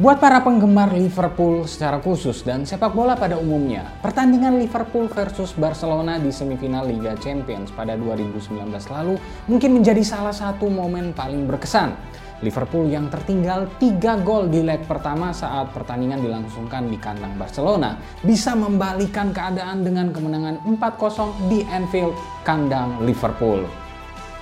Buat para penggemar Liverpool secara khusus dan sepak bola pada umumnya, pertandingan Liverpool versus Barcelona di semifinal Liga Champions pada 2019 lalu mungkin menjadi salah satu momen paling berkesan. Liverpool yang tertinggal 3 gol di leg pertama saat pertandingan dilangsungkan di kandang Barcelona bisa membalikan keadaan dengan kemenangan 4-0 di Anfield, kandang Liverpool.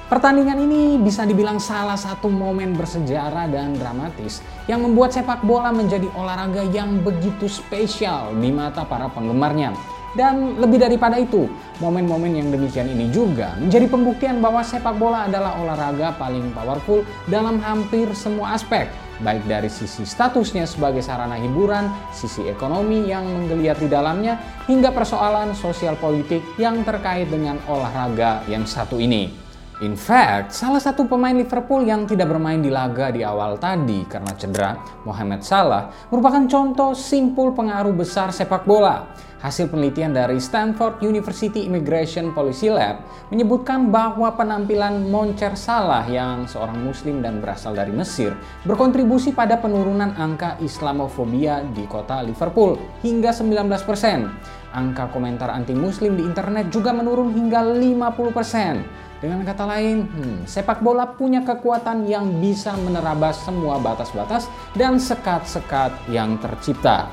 Pertandingan ini bisa dibilang salah satu momen bersejarah dan dramatis yang membuat sepak bola menjadi olahraga yang begitu spesial di mata para penggemarnya. Dan lebih daripada itu, momen-momen yang demikian ini juga menjadi pembuktian bahwa sepak bola adalah olahraga paling powerful dalam hampir semua aspek, baik dari sisi statusnya sebagai sarana hiburan, sisi ekonomi yang menggeliat di dalamnya, hingga persoalan sosial politik yang terkait dengan olahraga yang satu ini. In fact, salah satu pemain Liverpool yang tidak bermain di laga di awal tadi karena cedera, Mohamed Salah, merupakan contoh simpul pengaruh besar sepak bola. Hasil penelitian dari Stanford University Immigration Policy Lab menyebutkan bahwa penampilan Moncer Salah yang seorang muslim dan berasal dari Mesir berkontribusi pada penurunan angka Islamofobia di kota Liverpool hingga 19%. Angka komentar anti-muslim di internet juga menurun hingga 50%. Dengan kata lain, hmm, sepak bola punya kekuatan yang bisa menerabas semua batas-batas dan sekat-sekat yang tercipta.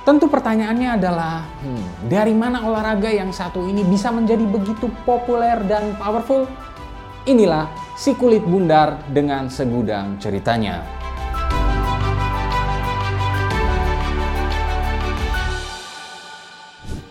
Tentu pertanyaannya adalah, hmm, dari mana olahraga yang satu ini bisa menjadi begitu populer dan powerful? Inilah si kulit bundar dengan segudang ceritanya.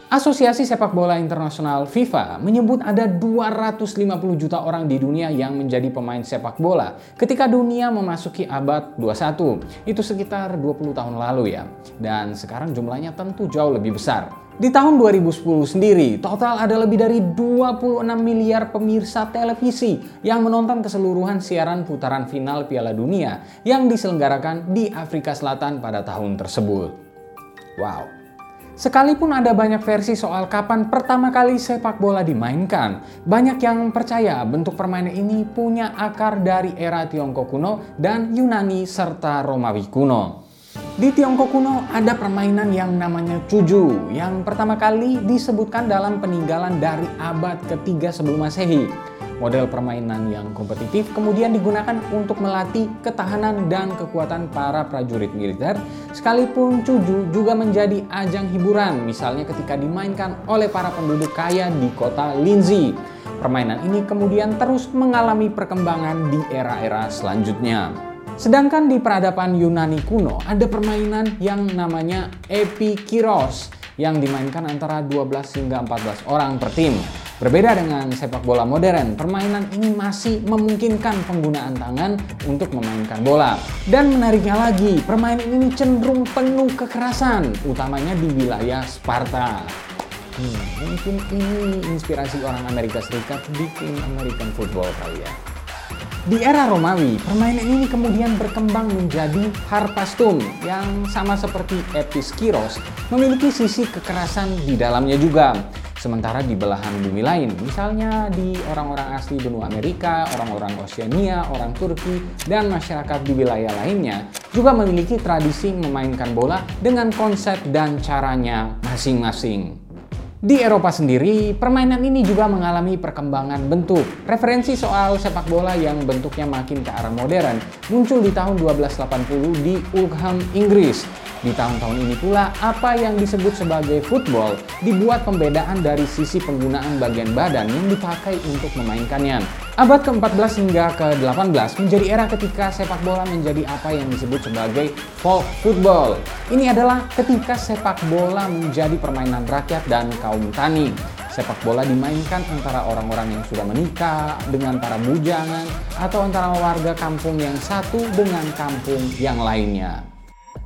Asosiasi Sepak Bola Internasional FIFA menyebut ada 250 juta orang di dunia yang menjadi pemain sepak bola ketika dunia memasuki abad 21. Itu sekitar 20 tahun lalu ya. Dan sekarang jumlahnya tentu jauh lebih besar. Di tahun 2010 sendiri, total ada lebih dari 26 miliar pemirsa televisi yang menonton keseluruhan siaran putaran final Piala Dunia yang diselenggarakan di Afrika Selatan pada tahun tersebut. Wow, Sekalipun ada banyak versi soal kapan pertama kali sepak bola dimainkan, banyak yang percaya bentuk permainan ini punya akar dari era Tiongkok kuno dan Yunani serta Romawi kuno. Di Tiongkok kuno ada permainan yang namanya cuju yang pertama kali disebutkan dalam peninggalan dari abad ketiga sebelum masehi. Model permainan yang kompetitif kemudian digunakan untuk melatih ketahanan dan kekuatan para prajurit militer, sekalipun cuju juga menjadi ajang hiburan, misalnya ketika dimainkan oleh para penduduk kaya di kota Linzi. Permainan ini kemudian terus mengalami perkembangan di era-era selanjutnya. Sedangkan di peradaban Yunani kuno ada permainan yang namanya Epikiros yang dimainkan antara 12 hingga 14 orang per tim. Berbeda dengan sepak bola modern, permainan ini masih memungkinkan penggunaan tangan untuk memainkan bola. Dan menariknya lagi, permainan ini cenderung penuh kekerasan, utamanya di wilayah Sparta. Hmm, mungkin ini inspirasi orang Amerika Serikat bikin American football kali ya. Di era Romawi, permainan ini kemudian berkembang menjadi harpastum yang sama seperti episkiros, memiliki sisi kekerasan di dalamnya juga. Sementara di belahan bumi lain, misalnya di orang-orang asli benua Amerika, orang-orang Oceania, orang Turki, dan masyarakat di wilayah lainnya, juga memiliki tradisi memainkan bola dengan konsep dan caranya masing-masing. Di Eropa sendiri, permainan ini juga mengalami perkembangan bentuk. Referensi soal sepak bola yang bentuknya makin ke arah modern muncul di tahun 1280 di Oldham, Inggris di tahun-tahun ini pula, apa yang disebut sebagai football dibuat pembedaan dari sisi penggunaan bagian badan yang dipakai untuk memainkannya. Abad ke-14 hingga ke-18 menjadi era ketika sepak bola menjadi apa yang disebut sebagai folk football. Ini adalah ketika sepak bola menjadi permainan rakyat dan kaum tani. sepak bola dimainkan antara orang-orang yang sudah menikah dengan para bujangan atau antara warga kampung yang satu dengan kampung yang lainnya.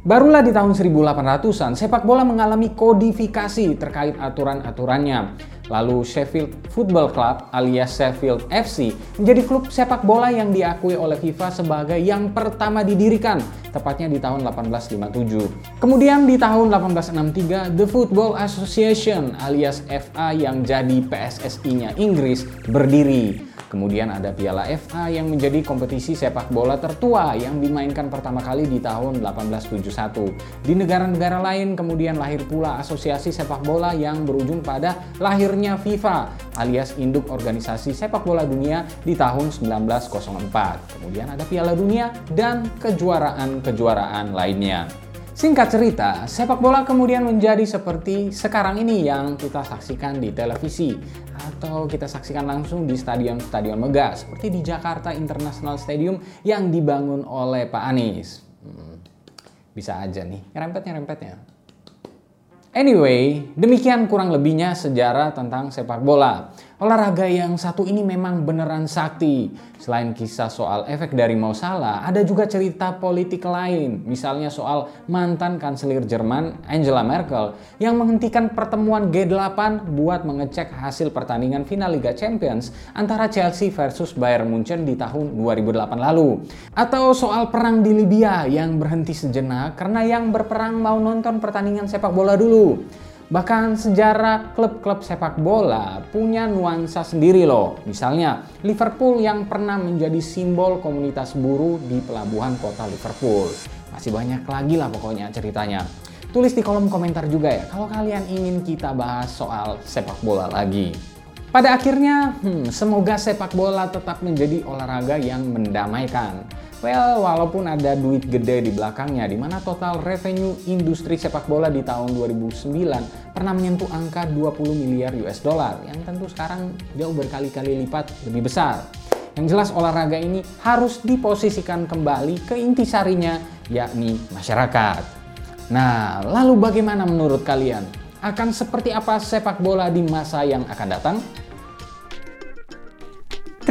Barulah di tahun 1800-an, sepak bola mengalami kodifikasi terkait aturan-aturannya. Lalu Sheffield Football Club alias Sheffield FC menjadi klub sepak bola yang diakui oleh FIFA sebagai yang pertama didirikan, tepatnya di tahun 1857. Kemudian di tahun 1863, The Football Association alias FA yang jadi PSSI-nya Inggris berdiri. Kemudian ada Piala FA yang menjadi kompetisi sepak bola tertua yang dimainkan pertama kali di tahun 1871. Di negara-negara lain kemudian lahir pula asosiasi sepak bola yang berujung pada lahirnya FIFA alias induk organisasi sepak bola dunia di tahun 1904. Kemudian ada Piala Dunia dan kejuaraan-kejuaraan lainnya. Singkat cerita, sepak bola kemudian menjadi seperti sekarang ini yang kita saksikan di televisi atau kita saksikan langsung di stadion-stadion megah seperti di Jakarta International Stadium yang dibangun oleh Pak Anies. Hmm, bisa aja nih, nyerempet-nyerempetnya. Anyway, demikian kurang lebihnya sejarah tentang sepak bola. Olahraga yang satu ini memang beneran sakti. Selain kisah soal efek dari Mau Salah, ada juga cerita politik lain. Misalnya soal mantan kanselir Jerman Angela Merkel yang menghentikan pertemuan G8 buat mengecek hasil pertandingan final Liga Champions antara Chelsea versus Bayern Munchen di tahun 2008 lalu. Atau soal perang di Libya yang berhenti sejenak karena yang berperang mau nonton pertandingan sepak bola dulu. Bahkan sejarah klub-klub sepak bola punya nuansa sendiri loh. Misalnya Liverpool yang pernah menjadi simbol komunitas buruh di pelabuhan kota Liverpool. Masih banyak lagi lah pokoknya ceritanya. Tulis di kolom komentar juga ya kalau kalian ingin kita bahas soal sepak bola lagi. Pada akhirnya, hmm, semoga sepak bola tetap menjadi olahraga yang mendamaikan Well, walaupun ada duit gede di belakangnya, di mana total revenue industri sepak bola di tahun 2009 pernah menyentuh angka 20 miliar US dollar, yang tentu sekarang jauh berkali-kali lipat lebih besar. Yang jelas olahraga ini harus diposisikan kembali ke intisarinya, yakni masyarakat. Nah, lalu bagaimana menurut kalian? Akan seperti apa sepak bola di masa yang akan datang?